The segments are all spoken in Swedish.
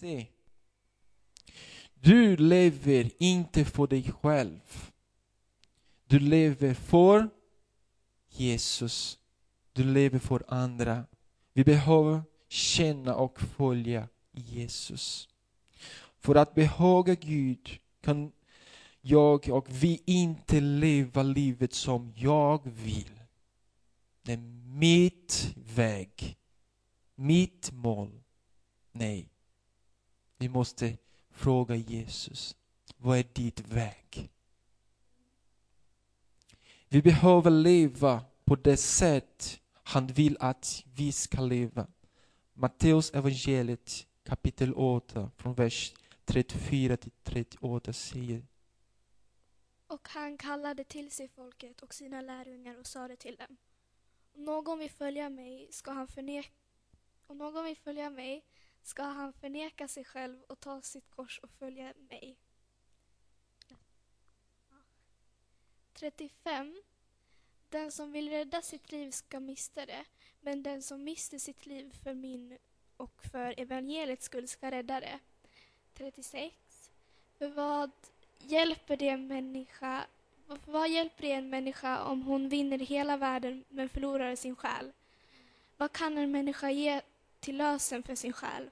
Se, du lever inte för dig själv. Du lever för Jesus. Du lever för andra. Vi behöver känna och följa Jesus. För att behaga Gud kan jag och vi inte leva livet som jag vill. Det är mitt väg, mitt mål. Nej. Vi måste fråga Jesus, vad är ditt väg? Vi behöver leva på det sätt han vill att vi ska leva. Matteus evangeliet kapitel 8 från vers 34 till 38 säger Och han kallade till sig folket och sina lärjungar och sade till dem. Om någon vill följa mig ska han förneka om någon vill följa mig ska han förneka sig själv och ta sitt kors och följa mig. 35. Den som vill rädda sitt liv ska mista det, men den som mister sitt liv för min och för evangeliets skull ska rädda det. 36. För vad hjälper det en människa vad hjälper det en människa om hon vinner hela världen men förlorar sin själ? Vad kan en människa ge till lösen för sin själ?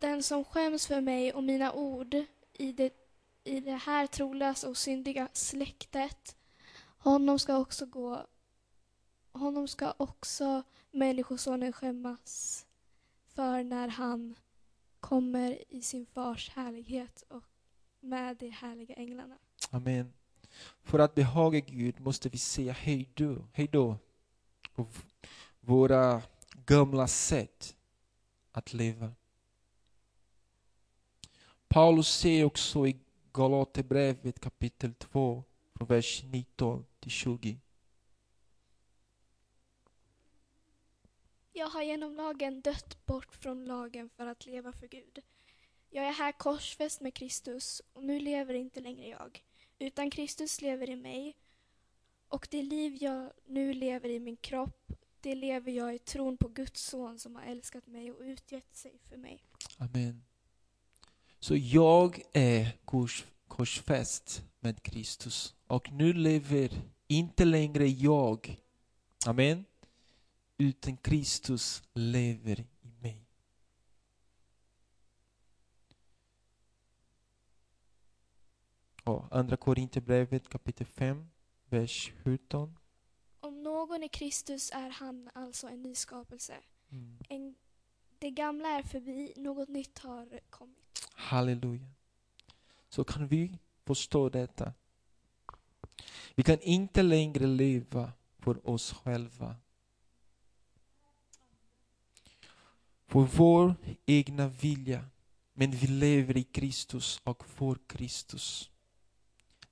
Den som skäms för mig och mina ord i det, i det här trolösa och syndiga släktet, honom ska också gå honom ska också Människosonen skämmas för när han kommer i sin fars härlighet och med de härliga änglarna. Amen. För att behaga Gud måste vi säga hej då, hej då på våra gamla sätt att leva. Paulus säger också i Galaterbrevet kapitel 2, från vers 19 till 20. Jag har genom lagen dött bort från lagen för att leva för Gud. Jag är här korsfäst med Kristus och nu lever inte längre jag, utan Kristus lever i mig. Och det liv jag nu lever i min kropp, det lever jag i tron på Guds son som har älskat mig och utgett sig för mig. Amen. Så jag är kors, korsfäst med Kristus och nu lever inte längre jag. Amen. Utan Kristus lever i mig. Och andra Korinthierbrevet kapitel 5, vers 17. Om någon är Kristus är han alltså en ny skapelse. Mm. En, det gamla är förbi, något nytt har kommit. Halleluja. Så kan vi förstå detta. Vi kan inte längre leva för oss själva. För vår egna vilja. Men vi lever i Kristus och för Kristus.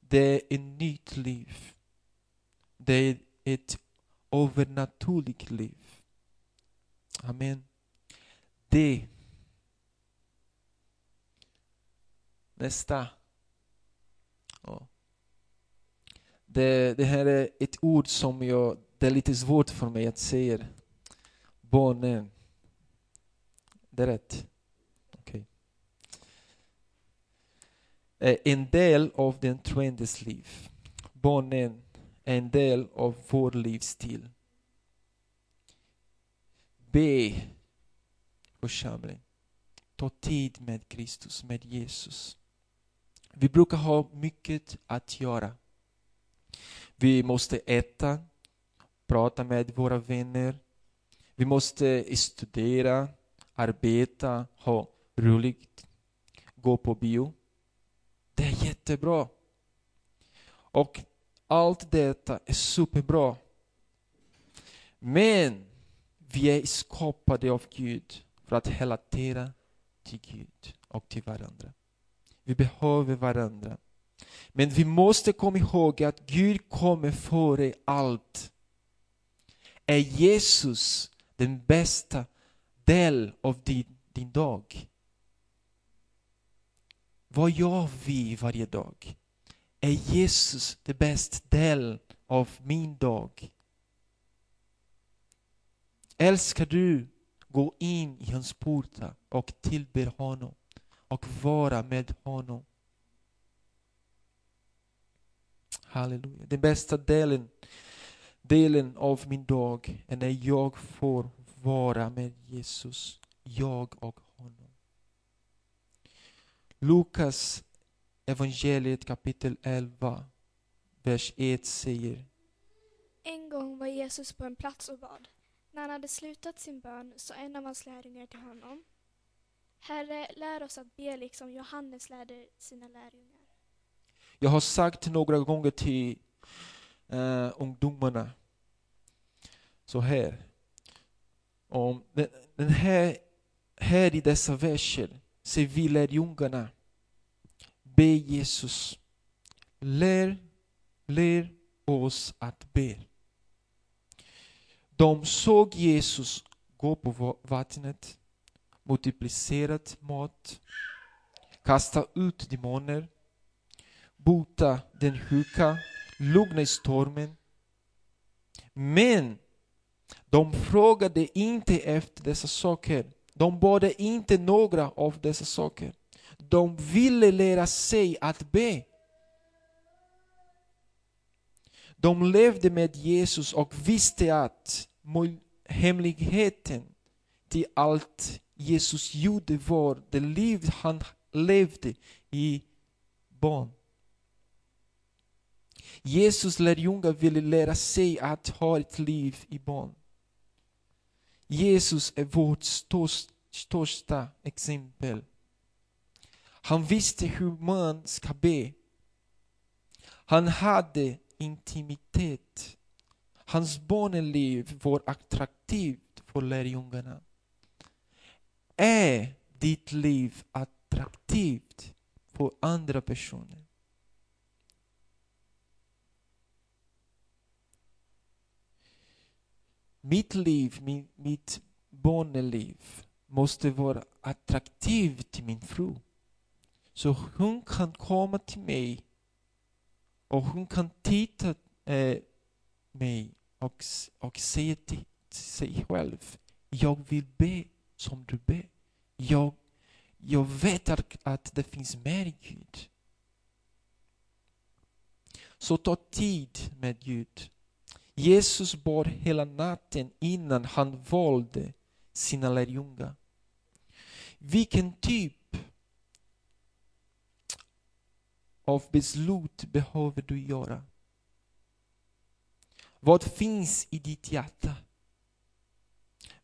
Det är ett nytt liv. Det är ett övernaturligt liv. Amen. Det Nästa. Ja. Det, det här är ett ord som jag, det är lite svårt för mig att säga. Barnen. Det är rätt? Okay. Eh, en del av den troendes liv. Barnen är en del av vår livsstil. Be, församling. Ta tid med Kristus, med Jesus. Vi brukar ha mycket att göra. Vi måste äta, prata med våra vänner. Vi måste studera, arbeta, ha roligt, gå på bio. Det är jättebra. Och allt detta är superbra. Men vi är skapade av Gud för att relatera till Gud och till varandra. Vi behöver varandra. Men vi måste komma ihåg att Gud kommer före allt. Är Jesus den bästa del av din, din dag? Vad gör vi varje dag? Är Jesus den bästa del av min dag? Älskar du gå in i hans portar och tillber honom och vara med honom. Halleluja. Den bästa delen, delen av min dag är när jag får vara med Jesus, jag och honom. Lukas evangeliet kapitel 11, vers 1 säger En gång var Jesus på en plats och bad. När han hade slutat sin bön sa en av hans lärjungar till honom. Herre, lär oss att be liksom Johannes lärde sina lärjungar. Jag har sagt några gånger till eh, ungdomarna så här. Om den, den här, här i dessa verser ser vi lärjungarna be Jesus, lär, lär oss att be. De såg Jesus gå på vattnet, multiplicerat mat, kasta ut demoner, bota den sjuka, lugna i stormen. Men de frågade inte efter dessa saker. De bad inte några av dessa saker. De ville lära sig att be. De levde med Jesus och visste att hemligheten till allt Jesus gjorde var det liv han levde i barn. Jesus lärjungar ville lära sig att ha ett liv i barn. Jesus är vårt största exempel. Han visste hur man ska be. Han hade intimitet. Hans barnliv var attraktivt för lärjungarna. Är ditt liv attraktivt för andra personer? Mitt liv, min, mitt barnliv måste vara attraktivt till min fru. Så hon kan komma till mig och hon kan titta eh, mig och, och säga till sig själv, jag vill be som du ber. Jag, jag vet att, att det finns mer i Gud. Så ta tid med Gud. Jesus bad hela natten innan han valde sina lärjungar. Vilken typ av beslut behöver du göra? Vad finns i ditt hjärta?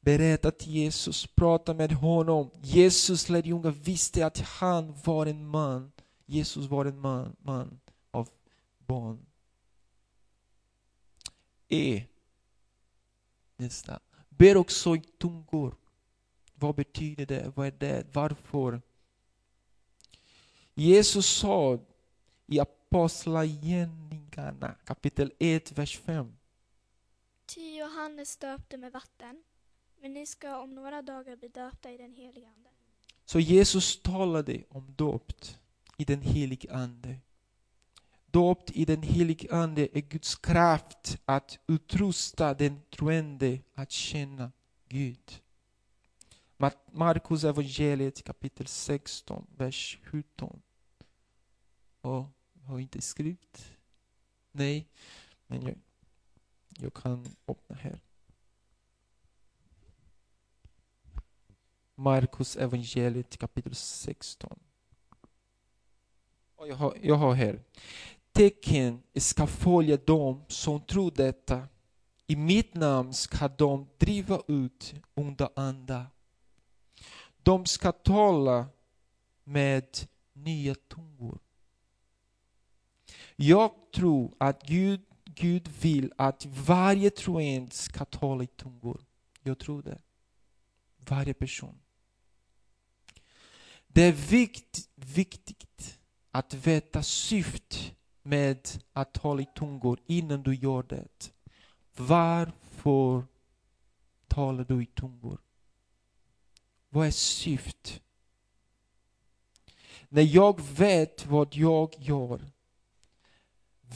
Berätta till Jesus, prata med honom. Jesus lärjungar visste att han var en man. Jesus var en man, man av barn. E. Nästa. Ber också i tungor. Vad betyder det? Vad är det? Varför? Jesus sa i Apostlagärningarna kapitel 1, vers 5. Ty Johannes döpte med vatten, men ni ska om några dagar bli döpta i den helige Ande. Så Jesus talade om döpt i den helige Ande. Döpt i den helige Ande är Guds kraft att utrusta den troende att känna Gud. Markus evangeliet kapitel 16, vers 17. Och har inte skrivit. Nej, men jag, jag kan öppna här. Markus evangeliet kapitel 16. Och jag, har, jag har här. Tecken ska följa dem som tror detta. I mitt namn ska de driva ut onda andar. De ska tala med nya tungor. Jag tror att Gud, Gud vill att varje troende ska tala i tungor. Jag tror det. Varje person. Det är vikt, viktigt att veta syftet med att tala i tungor innan du gör det. Varför talar du i tungor? Vad är syftet? När jag vet vad jag gör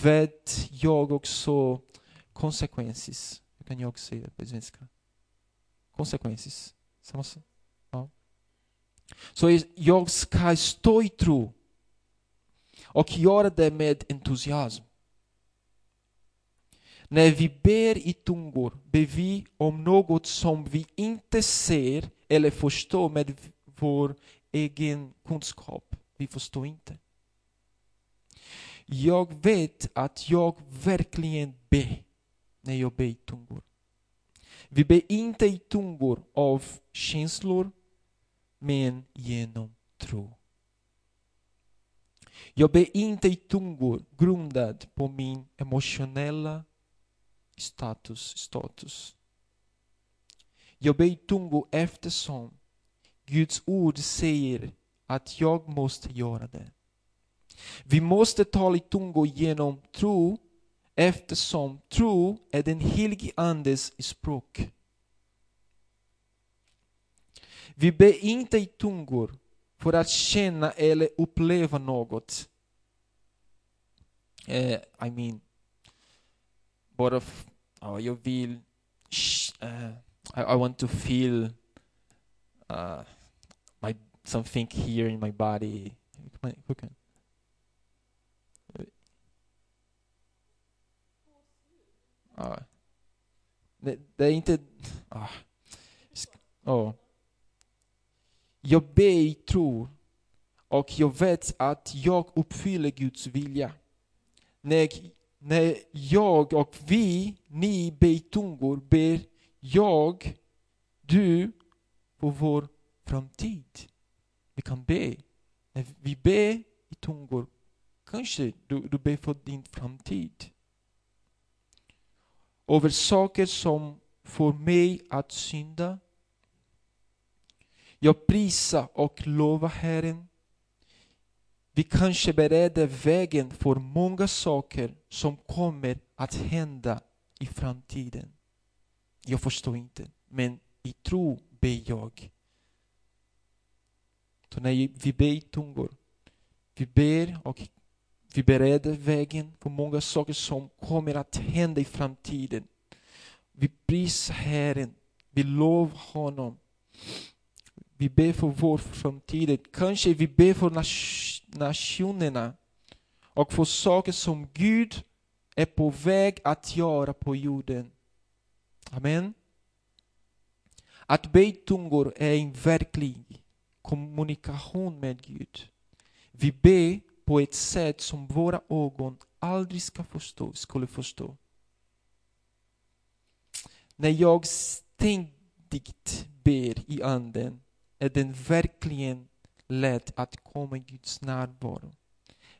vet jag också konsekvenser. Hur kan jag säga det på svenska? Konsekvenser. Samma sak? Så jag ska stå i tro och göra det med entusiasm. När vi ber i tungor ber vi om något som vi inte ser eller förstår med vår egen kunskap. Vi förstår inte. Jag vet att jag verkligen ber när jag ber i tungor. Vi ber inte i tungor av känslor, men genom tro. Jag ber inte i tungor grundad på min emotionella status. status. Jag ber i tungor eftersom Guds ord säger att jag måste göra det. Vi måste tala i tungor genom tro eftersom tro är den helige Andes språk. Vi ber inte i tungor för att känna eller uppleva något. Uh, I mean, bara uh, jag vill, uh, I, I, want to feel uh, my, something here in my body. Hur kan, Ja. Det, det, är inte... Oh. Jag ber i tro och jag vet att jag uppfyller Guds vilja. När, när jag och vi, ni ber i tungor, ber jag, du, på vår framtid. Vi kan be. När vi ber i tungor, kanske du, du ber för din framtid över saker som får mig att synda. Jag prisar och lovar Herren. Vi kanske bereder vägen för många saker som kommer att hända i framtiden. Jag förstår inte, men i tro ber jag. Så när vi ber i tungor, vi ber och vi bereder vägen för många saker som kommer att hända i framtiden. Vi prisar Herren, vi lovar honom. Vi ber för vår framtid. Kanske vi ber för nationerna och för saker som Gud är på väg att göra på jorden. Amen. Att be i tungor är en verklig kommunikation med Gud. Vi ber på ett sätt som våra ögon aldrig ska förstå, skulle förstå. När jag ständigt ber i anden är det verkligen lätt att komma i Guds närvaro.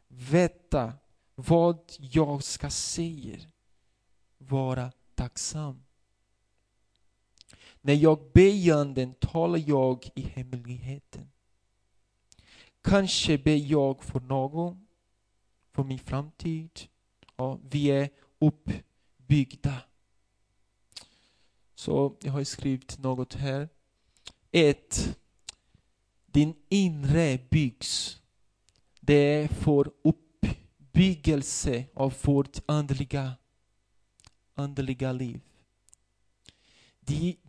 Veta vad jag ska säga. Vara tacksam. När jag ber i anden talar jag i hemligheten. Kanske ber jag för någon, för min framtid. Ja, vi är uppbyggda. Så jag har skrivit något här. Ett, din inre byggs. Det är för uppbyggelse av vårt andliga, andliga liv.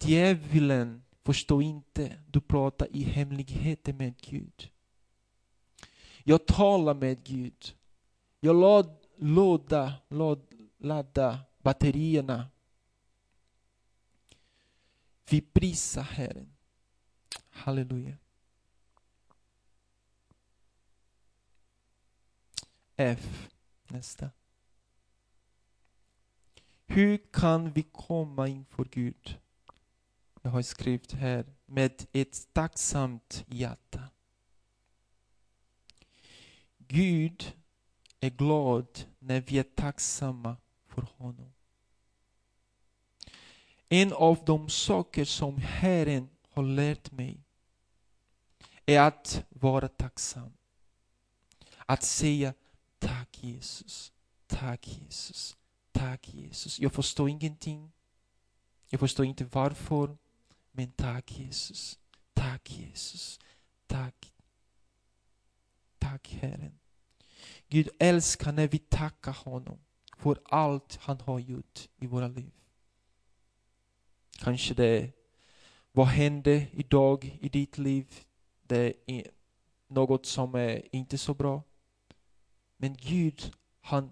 Djävulen förstår inte, du pratar i hemligheter med Gud. Jag talar med Gud. Jag lad, låda, lad, batterierna. Vi prisar Herren. Halleluja. F, nästa. Hur kan vi komma inför Gud? Jag har skrivit här, med ett tacksamt hjärta. Gud är glad när vi är tacksamma för honom. En av de saker som Herren har lärt mig är att vara tacksam. Att säga tack Jesus, tack Jesus, tack Jesus. Jag förstår ingenting. Jag förstår inte varför. Men tack Jesus, tack Jesus, tack. Tack Herren. Gud älskar när vi tackar honom för allt han har gjort i våra liv. Kanske det är Vad hände idag i ditt liv? Det är något som är inte så bra. Men Gud, han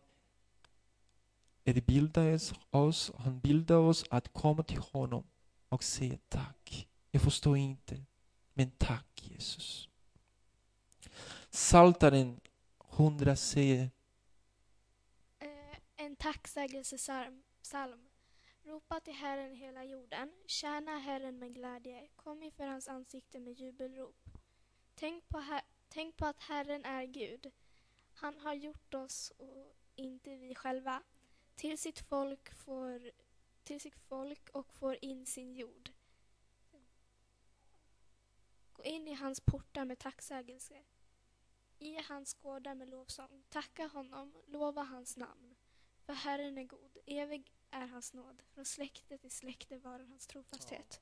bildar oss, han bildar oss att komma till honom och säga tack. Jag förstår inte, men tack Jesus. Saltaren 100 säger eh, En tacksägelsesalm. Ropa till Herren hela jorden, tjäna Herren med glädje, kom inför hans ansikte med jubelrop. Tänk på, tänk på att Herren är Gud. Han har gjort oss och inte vi själva till sitt folk, får, till sitt folk och får in sin jord. Gå in i hans portar med tacksägelse, i hans gårdar med lovsång. Tacka honom, lova hans namn. För Herren är god, evig är hans nåd. Från släkte till släkte varar hans trofasthet.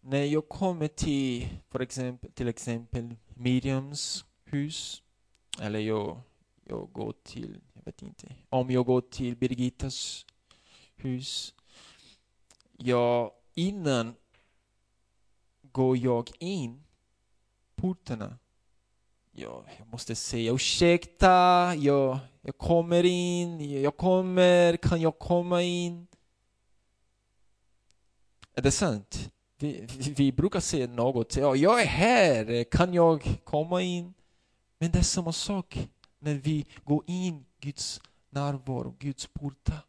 När jag kommer till, för exempel, till exempel Miriams hus, eller jag, jag går till, jag vet inte, om jag går till Birgittas hus, ja, innan går jag in portarna. Ja, jag måste säga ursäkta, jag, jag kommer in, jag kommer, kan jag komma in? Är det sant? Vi, vi, vi brukar säga något, ja, jag är här, kan jag komma in? Men det är samma sak när vi går in Guds närvaro, Guds portar.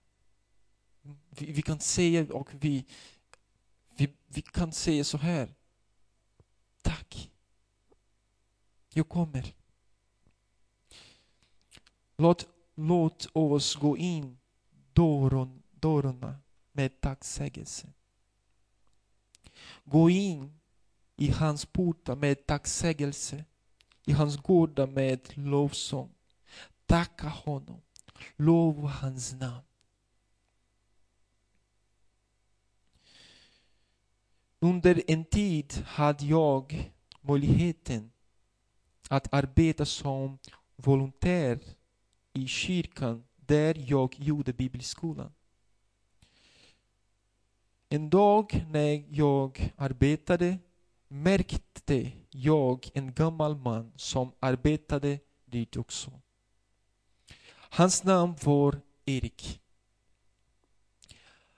Vi, vi kan säga och vi, vi, vi kan säga så här. Tack. Jag kommer. Låt, låt oss gå in dörren, dörrarna med tacksägelse. Gå in i hans portar med tacksägelse, i hans gårdar med lovsång. Tacka honom, lova hans namn. Under en tid hade jag möjligheten att arbeta som volontär i kyrkan där jag gjorde bibelskolan. En dag när jag arbetade märkte jag en gammal man som arbetade dit också. Hans namn var Erik.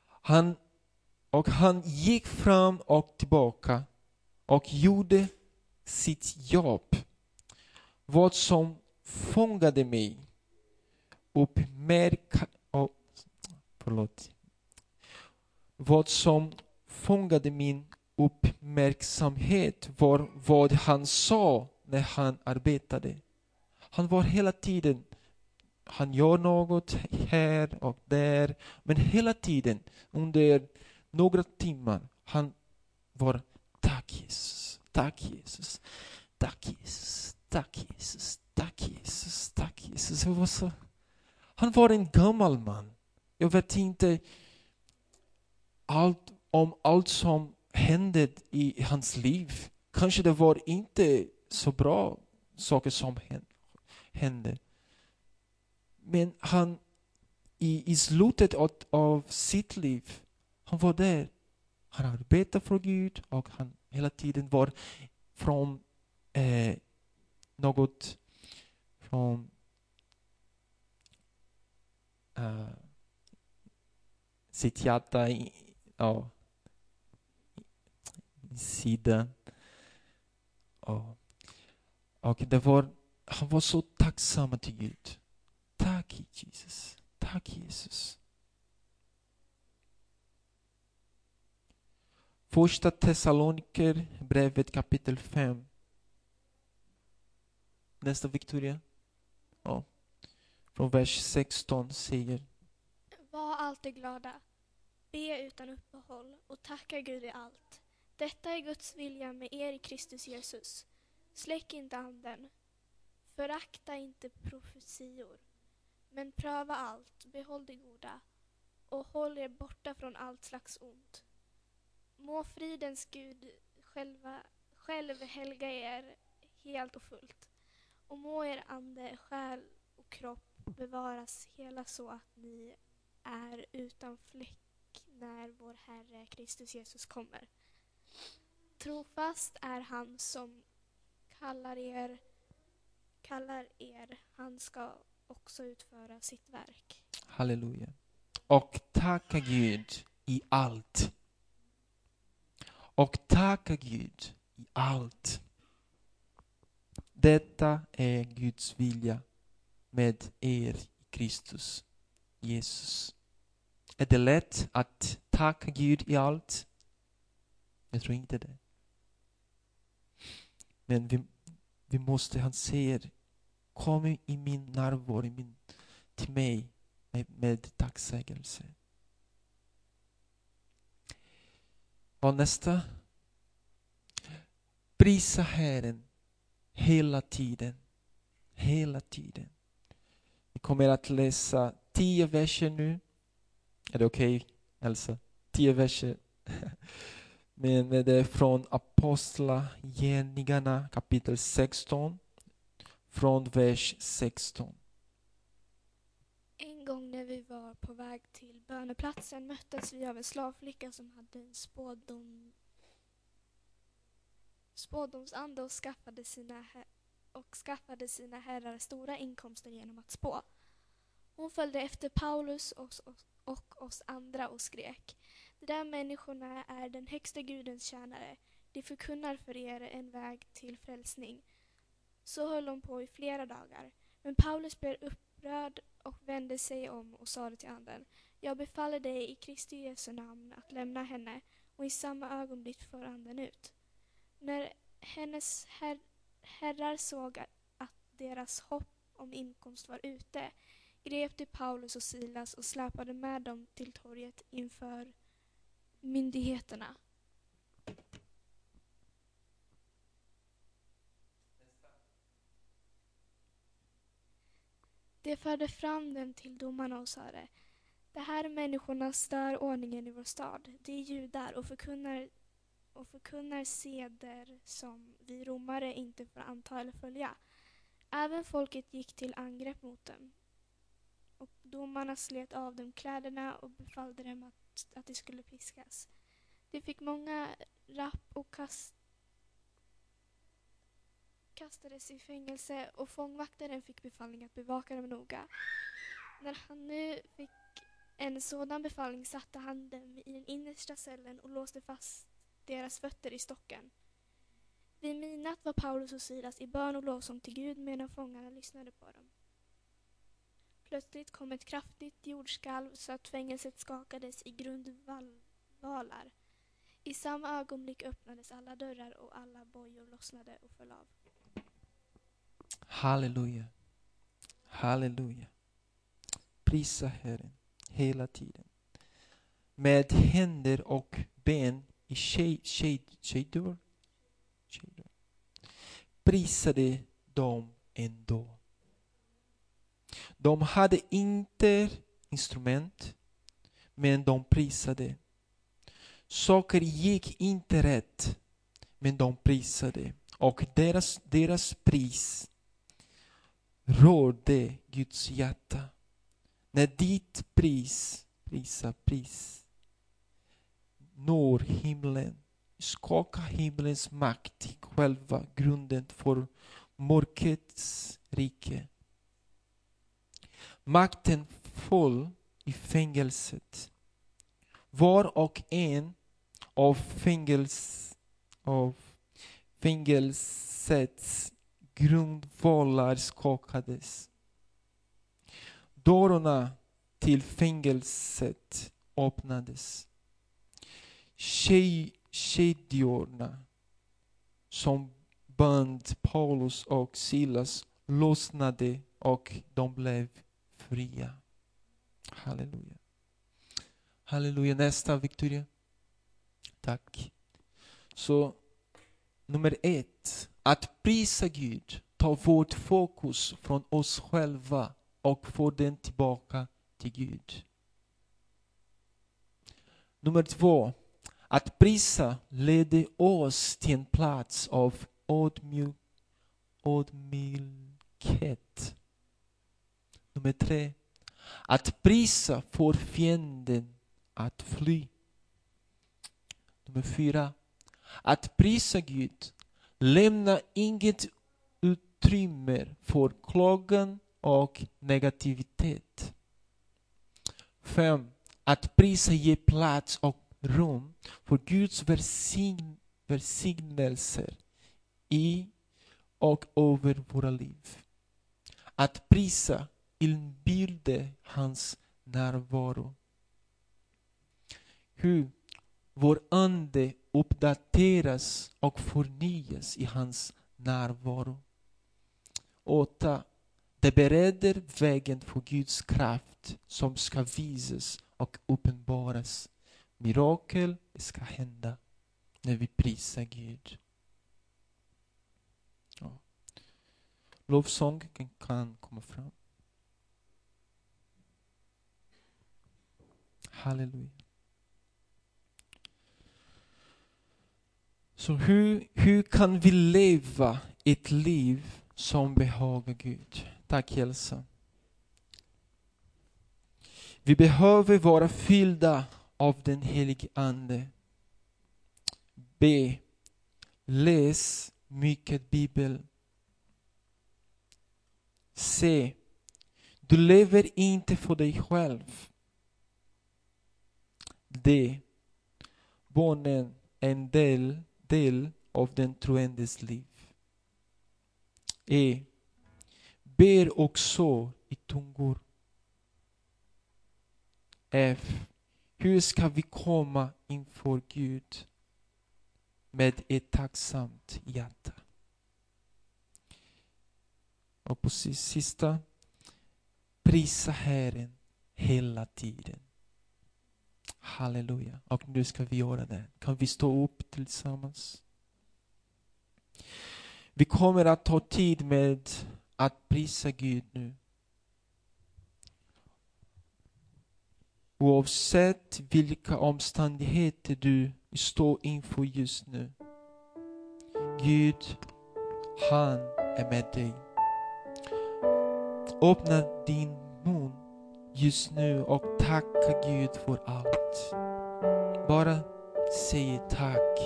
Han, och han gick fram och tillbaka och gjorde sitt jobb. Vad som fångade mig uppmärka, oh, förlåt. Vad som fångade min uppmärksamhet var vad han sa när han arbetade. Han var hela tiden, han gör något här och där, men hela tiden under några timmar, han var tack Jesus, tack Jesus, tack Jesus, tack Jesus, tack Jesus, tack Jesus. Var så, han var en gammal man. Jag vet inte allt om allt som hände i hans liv. Kanske det var inte så bra saker som hände. Men han, i, i slutet av, av sitt liv, han var där. Han arbetade för Gud och han hela tiden var från eh, något från uh, sitt hjärta, i, ja, sida. Och, Och det var, han var så tacksam till Gud. Tack Jesus. Tack Jesus. Första Thessaloniker brevet kapitel 5. Nästa Victoria. Ja. Från vers 16 säger Var alltid glada, be utan uppehåll och tacka Gud i allt. Detta är Guds vilja med er i Kristus Jesus. Släck inte anden. Förakta inte profetior. Men pröva allt, behåll det goda och håll er borta från allt slags ont. Må fridens Gud själva, själv helga er helt och fullt och må er ande, själ och kropp bevaras hela så att ni är utan fläck när vår Herre Kristus Jesus kommer. Trofast är han som kallar er, kallar er, han ska också utföra sitt verk. Halleluja. Och tacka Gud i allt. Och tacka Gud i allt. Detta är Guds vilja med er i Kristus Jesus. Är det lätt att tacka Gud i allt? Jag tror inte det. Men vi, vi måste, han säger, kom i min närvaro, i min, till mig med, med tacksägelse. Och nästa. Prisa Herren hela tiden. Hela tiden. Vi kommer att läsa tio verser nu. Är det okej, okay, Elsa? Tio verser. Men det är från Apostlagärningarna kapitel 16, från vers 16. En gång när vi var på väg till böneplatsen möttes vi av en slavflicka som hade en spådom, spådomsande och skaffade, sina, och skaffade sina herrar stora inkomster genom att spå. Hon följde efter Paulus och, och, och oss andra och skrek. De där människorna är den högsta Gudens tjänare. De förkunnar för er en väg till frälsning. Så höll hon på i flera dagar. Men Paulus blev upprörd och vände sig om och sade till anden. Jag befaller dig i Kristi Jesu namn att lämna henne och i samma ögonblick för anden ut. När hennes her herrar såg att deras hopp om inkomst var ute grep de Paulus och Silas och släpade med dem till torget inför myndigheterna. De förde fram dem till domarna och sade De här människorna stör ordningen i vår stad. De är judar och förkunnar, och förkunnar seder som vi romare inte får anta eller följa. Även folket gick till angrepp mot dem. Och domarna slet av dem kläderna och befallde dem att, att de skulle piskas. Det fick många rapp och kast, kastades i fängelse och fångvaktaren fick befallning att bevaka dem noga. När han nu fick en sådan befallning satte han dem i den innersta cellen och låste fast deras fötter i stocken. Vid midnatt var Paulus och Silas i bön och lovsång till Gud medan fångarna lyssnade på dem. Plötsligt kom ett kraftigt jordskalv så att fängelset skakades i grundvalar. I samma ögonblick öppnades alla dörrar och alla bojor lossnade och föll av. Halleluja. Halleluja. Prisa Herren hela tiden. Med händer och ben i kedjor. Prisade de ändå. De hade inte instrument, men de prisade. Saker gick inte rätt, men de prisade. Och deras, deras pris rörde Guds hjärta. När ditt pris, prisa, pris, når himlen, skakar himlens makt själva grunden för mörkrets rike. Makten föll i fängelset. Var och en av, fängels, av fängelsets grundvalar skakades. Dörrarna till fängelset öppnades. Kedjorna som band Paulus och Silas lossnade och de blev fria. Halleluja. Halleluja. Nästa, Victoria. Tack. Så nummer ett, att prisa Gud tar vårt fokus från oss själva och får den tillbaka till Gud. Nummer två, att prisa leder oss till en plats av ödmjuk, ödmjukhet. Nummer tre, att prisa får fienden att fly. Nummer fyra. Att prisa Gud. lämnar inget utrymme för klagan och negativitet. Fem. Att prisa ger plats och rum för Guds välsign välsignelser i och över våra liv. Att prisa inbilde hans närvaro. Hur vår ande uppdateras och förnyas i hans närvaro. 8. Det bereder vägen för Guds kraft som ska visas och uppenbaras. Mirakel ska hända när vi prisar Gud. Ja. Lovsången kan komma fram. Halleluja. Så hur, hur kan vi leva ett liv som behagar Gud? Tack Elsa. Vi behöver vara fyllda av den helige Ande. B. Läs mycket Bibel. C. Du lever inte för dig själv. D. Barnen är en del, del av den troendes liv. E. Ber också i tungor. F. Hur ska vi komma inför Gud med ett tacksamt hjärta? Och på sista, prisa Herren hela tiden. Halleluja. Och nu ska vi göra det. Kan vi stå upp tillsammans? Vi kommer att ta tid med att prisa Gud nu. Oavsett vilka omständigheter du står inför just nu. Gud, han är med dig. Öppna din mun just nu och tacka Gud för allt. Bara säg tack.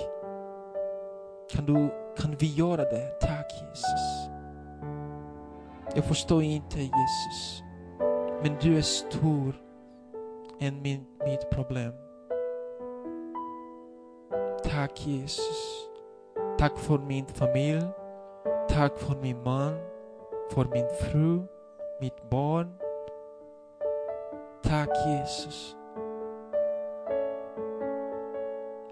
Kan, du, kan vi göra det? Tack Jesus. Jag förstår inte Jesus. Men du är stor än min, mitt problem. Tack Jesus. Tack för min familj. Tack för min man. För min fru. Mitt barn. Tack Jesus.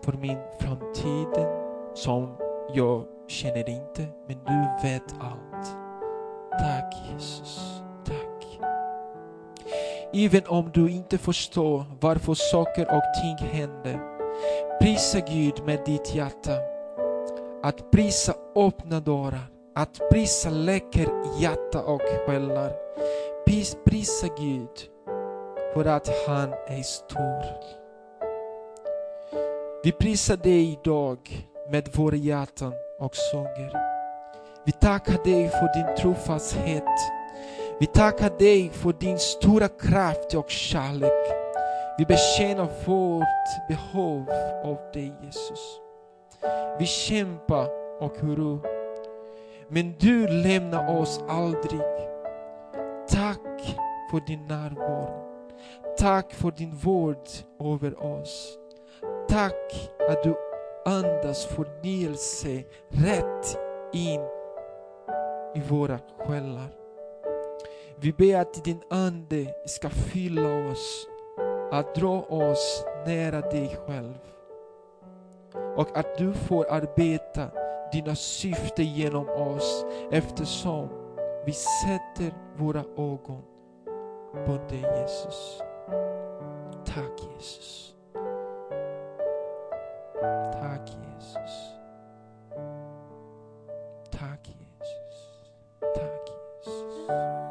För min framtid som jag känner inte, men du vet allt. Tack Jesus. Tack. Även om du inte förstår varför saker och ting händer, prisa Gud med ditt hjärta. Att prisa öppna dörrar, att prisa läcker hjärta och själar. Prisa Gud för att han är stor. Vi prisar dig idag med våra hjärtan och sånger. Vi tackar dig för din trofasthet. Vi tackar dig för din stora kraft och kärlek. Vi bekänner vårt behov av dig Jesus. Vi kämpar och oro. Men du lämnar oss aldrig. Tack för din närvaro. Tack för din vård över oss. Tack att du andas förnyelse rätt in i våra själar. Vi ber att din Ande ska fylla oss, att dra oss nära dig själv. Och att du får arbeta dina syften genom oss eftersom vi sätter våra ögon på dig Jesus. Tack Jesus. Tack Jesus. Tack Jesus. Tack Jesus.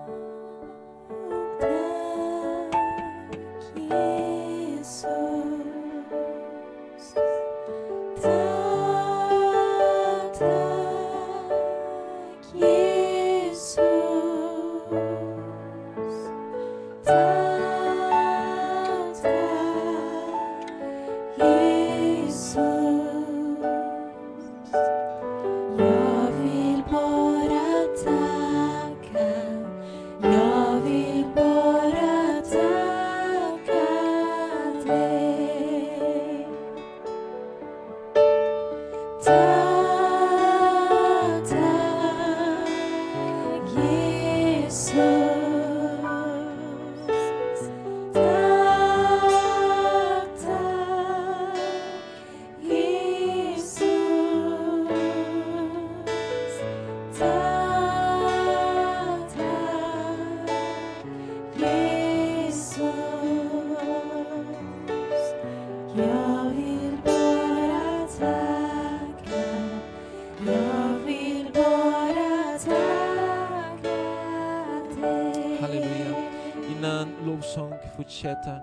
Fortsätter.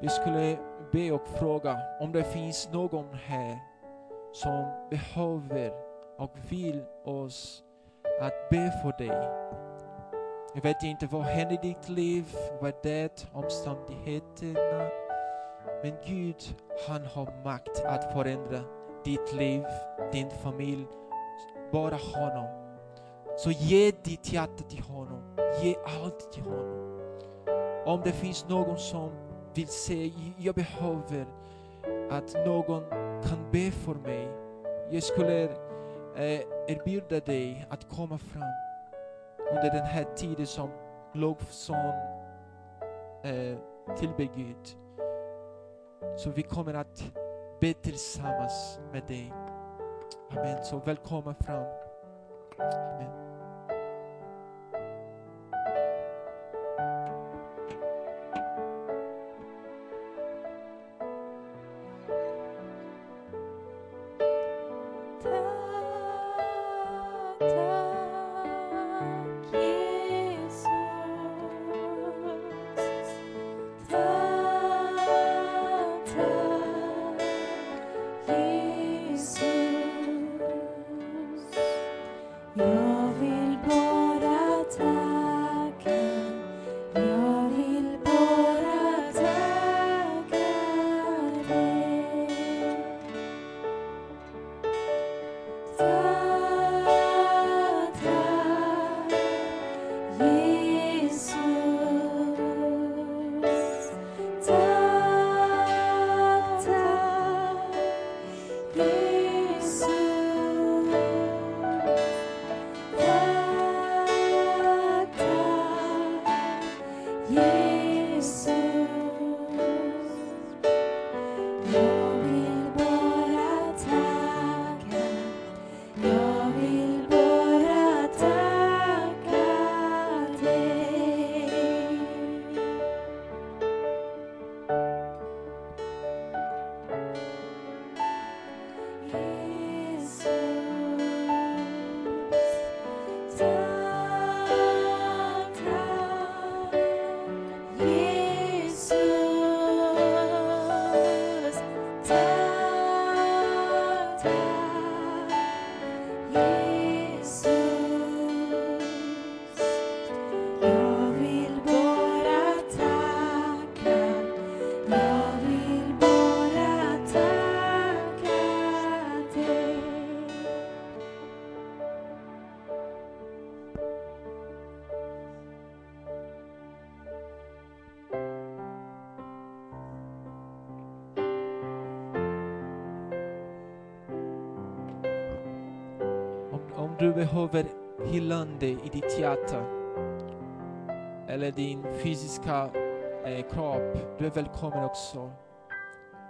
Vi skulle be och fråga om det finns någon här som behöver och vill oss att be för dig. Jag vet inte vad händer i ditt liv, vad det är omständigheterna. Men Gud, han har makt att förändra ditt liv, din familj, bara honom. Så ge ditt hjärta till honom, ge allt till honom. Om det finns någon som vill säga, jag behöver att någon kan be för mig. Jag skulle eh, erbjuda dig att komma fram under den här tiden som lovsång eh, tillber Gud. Så vi kommer att be tillsammans med dig. Amen. Så välkommen fram. Amen. Du behöver helande i ditt hjärta eller din fysiska eh, kropp, du är välkommen också.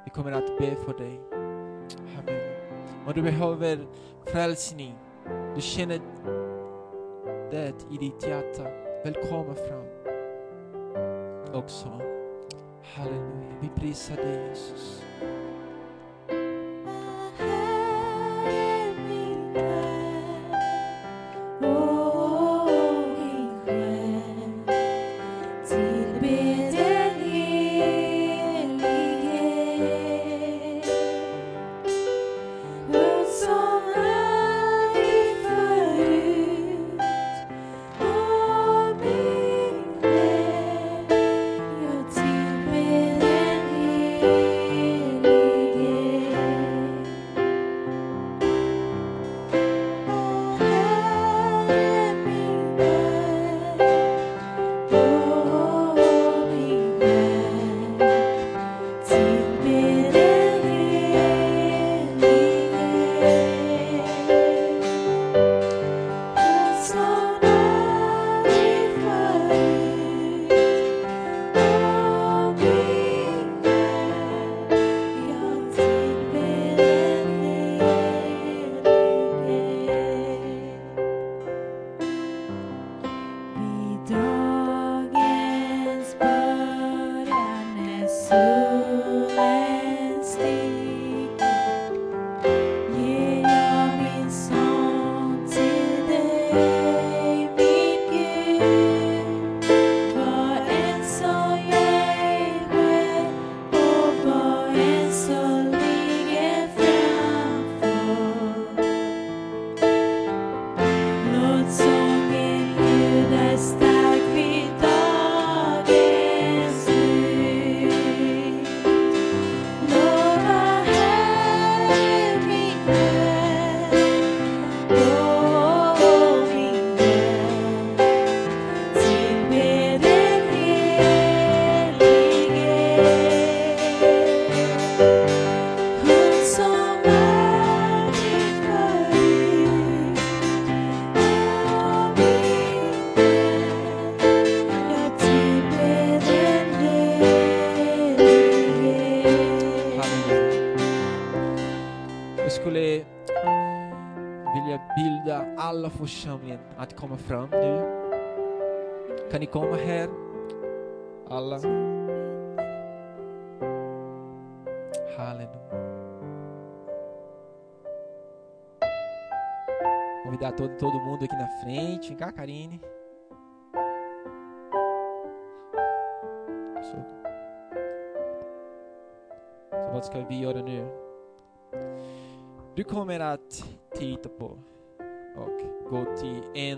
Vi kommer att be för dig. Amen. Om du behöver frälsning, du känner det i ditt hjärta, välkommen fram också. Halleluja, vi prisar dig Jesus. Församlingen att komma fram nu. Kan ni komma här? Alla. Halleluja. Convidar todo, todo mundo aqui na frente. Vem cá, Karine. Så. Så vad ska vi göra nu? Du kommer att titta på och gå till en